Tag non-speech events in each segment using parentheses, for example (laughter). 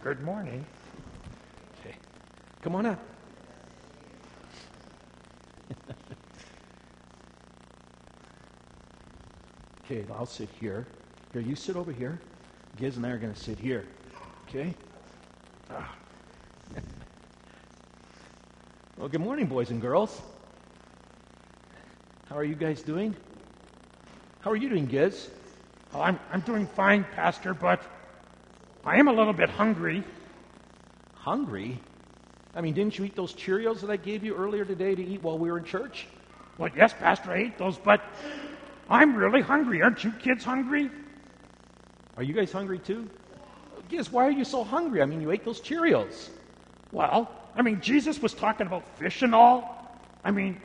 Good morning. Okay. Come on up. (laughs) okay, I'll sit here. Here, you sit over here. Giz and I are going to sit here. Okay? Ah. (laughs) well, good morning, boys and girls. How are you guys doing? How are you doing, Giz? Oh, I'm, I'm doing fine, Pastor, but I am a little bit hungry. Hungry? I mean, didn't you eat those Cheerios that I gave you earlier today to eat while we were in church? Well, yes, Pastor, I ate those, but I'm really hungry. Aren't you kids hungry? Are you guys hungry too? Giz, why are you so hungry? I mean, you ate those Cheerios. Well, I mean, Jesus was talking about fish and all. I mean,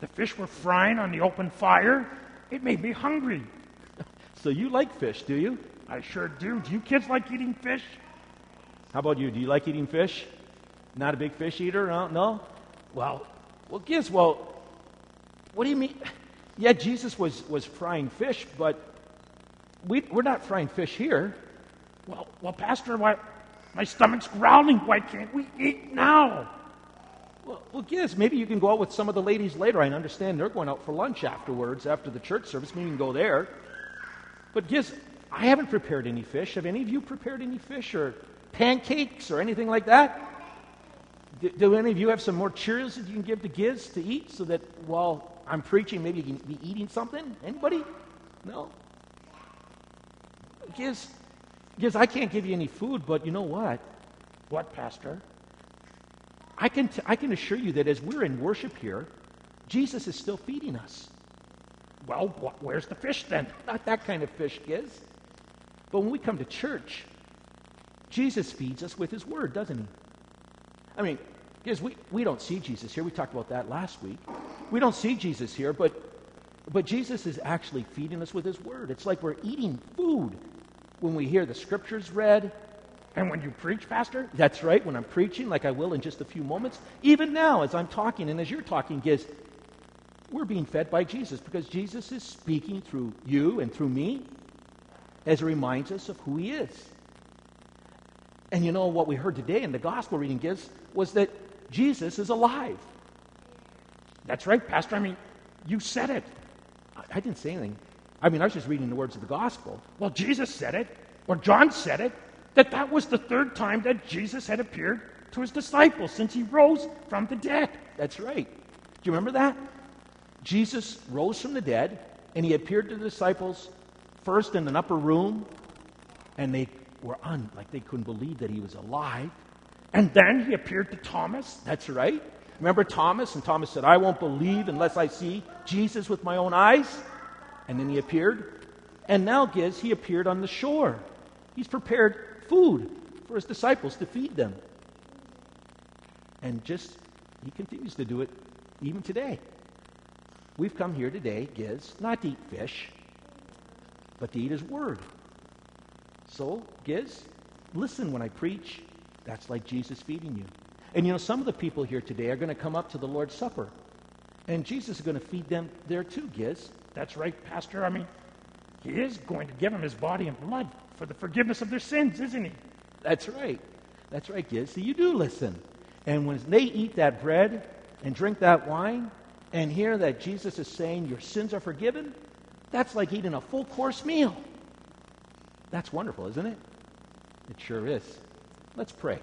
the fish were frying on the open fire. It made me hungry. (laughs) So you like fish, do you? I sure do. Do you kids like eating fish? How about you? Do you like eating fish? Not a big fish eater? No? no? Well, well, Giz, well, what do you mean? (laughs) Yeah, Jesus was, was frying fish, but we, we're not frying fish here. Well, well, Pastor, why, my stomach's growling. Why can't we eat now? Well, well, Giz, maybe you can go out with some of the ladies later. I understand they're going out for lunch afterwards, after the church service. Maybe you can go there. But Giz, I haven't prepared any fish. Have any of you prepared any fish or pancakes or anything like that? Do, do any of you have some more Cheerios that you can give to Giz to eat so that while I'm preaching, maybe you can be eating something? Anybody? No? Giz, Giz, I can't give you any food, but you know what? What, Pastor? I can, t- I can assure you that as we're in worship here, Jesus is still feeding us. Well, wh- where's the fish then? Not that kind of fish, Giz. But when we come to church, Jesus feeds us with his word, doesn't he? I mean, Giz, we, we don't see Jesus here. We talked about that last week. We don't see Jesus here, but, but Jesus is actually feeding us with his word. It's like we're eating food when we hear the scriptures read. And when you preach, Pastor? That's right, when I'm preaching, like I will in just a few moments. Even now, as I'm talking and as you're talking, Giz, we're being fed by Jesus because Jesus is speaking through you and through me as it reminds us of who he is. And you know what we heard today in the gospel reading Giz was that Jesus is alive. That's right, Pastor. I mean, you said it. I didn't say anything. I mean, I was just reading the words of the gospel. Well, Jesus said it, or John said it, that that was the third time that Jesus had appeared to his disciples since he rose from the dead. That's right. Do you remember that? Jesus rose from the dead, and he appeared to the disciples first in an upper room, and they were un like they couldn't believe that he was alive. And then he appeared to Thomas. That's right. Remember Thomas? And Thomas said, I won't believe unless I see Jesus with my own eyes. And then he appeared. And now, Giz, he appeared on the shore. He's prepared food for his disciples to feed them. And just, he continues to do it even today. We've come here today, Giz, not to eat fish, but to eat his word. So, Giz, listen when I preach. That's like Jesus feeding you. And you know, some of the people here today are going to come up to the Lord's Supper. And Jesus is going to feed them there too, Giz. That's right, Pastor. I mean, he is going to give them his body and blood for the forgiveness of their sins, isn't he? That's right. That's right, Giz. So you do listen. And when they eat that bread and drink that wine and hear that Jesus is saying your sins are forgiven, that's like eating a full course meal. That's wonderful, isn't it? It sure is. Let's pray.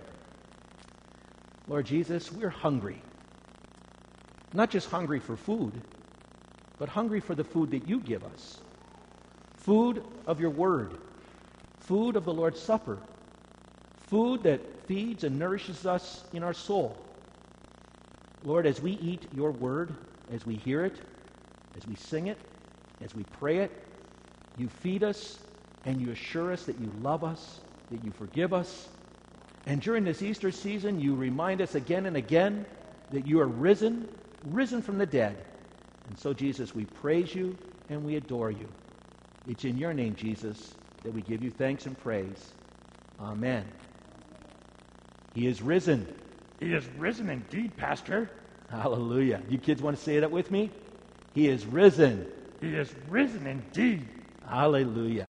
Lord Jesus, we're hungry. Not just hungry for food, but hungry for the food that you give us. Food of your word, food of the Lord's Supper, food that feeds and nourishes us in our soul. Lord, as we eat your word, as we hear it, as we sing it, as we pray it, you feed us and you assure us that you love us, that you forgive us. And during this Easter season, you remind us again and again that you are risen, risen from the dead. And so, Jesus, we praise you and we adore you. It's in your name, Jesus, that we give you thanks and praise. Amen. He is risen. He is risen indeed, Pastor. Hallelujah. You kids want to say that with me? He is risen. He is risen indeed. Hallelujah.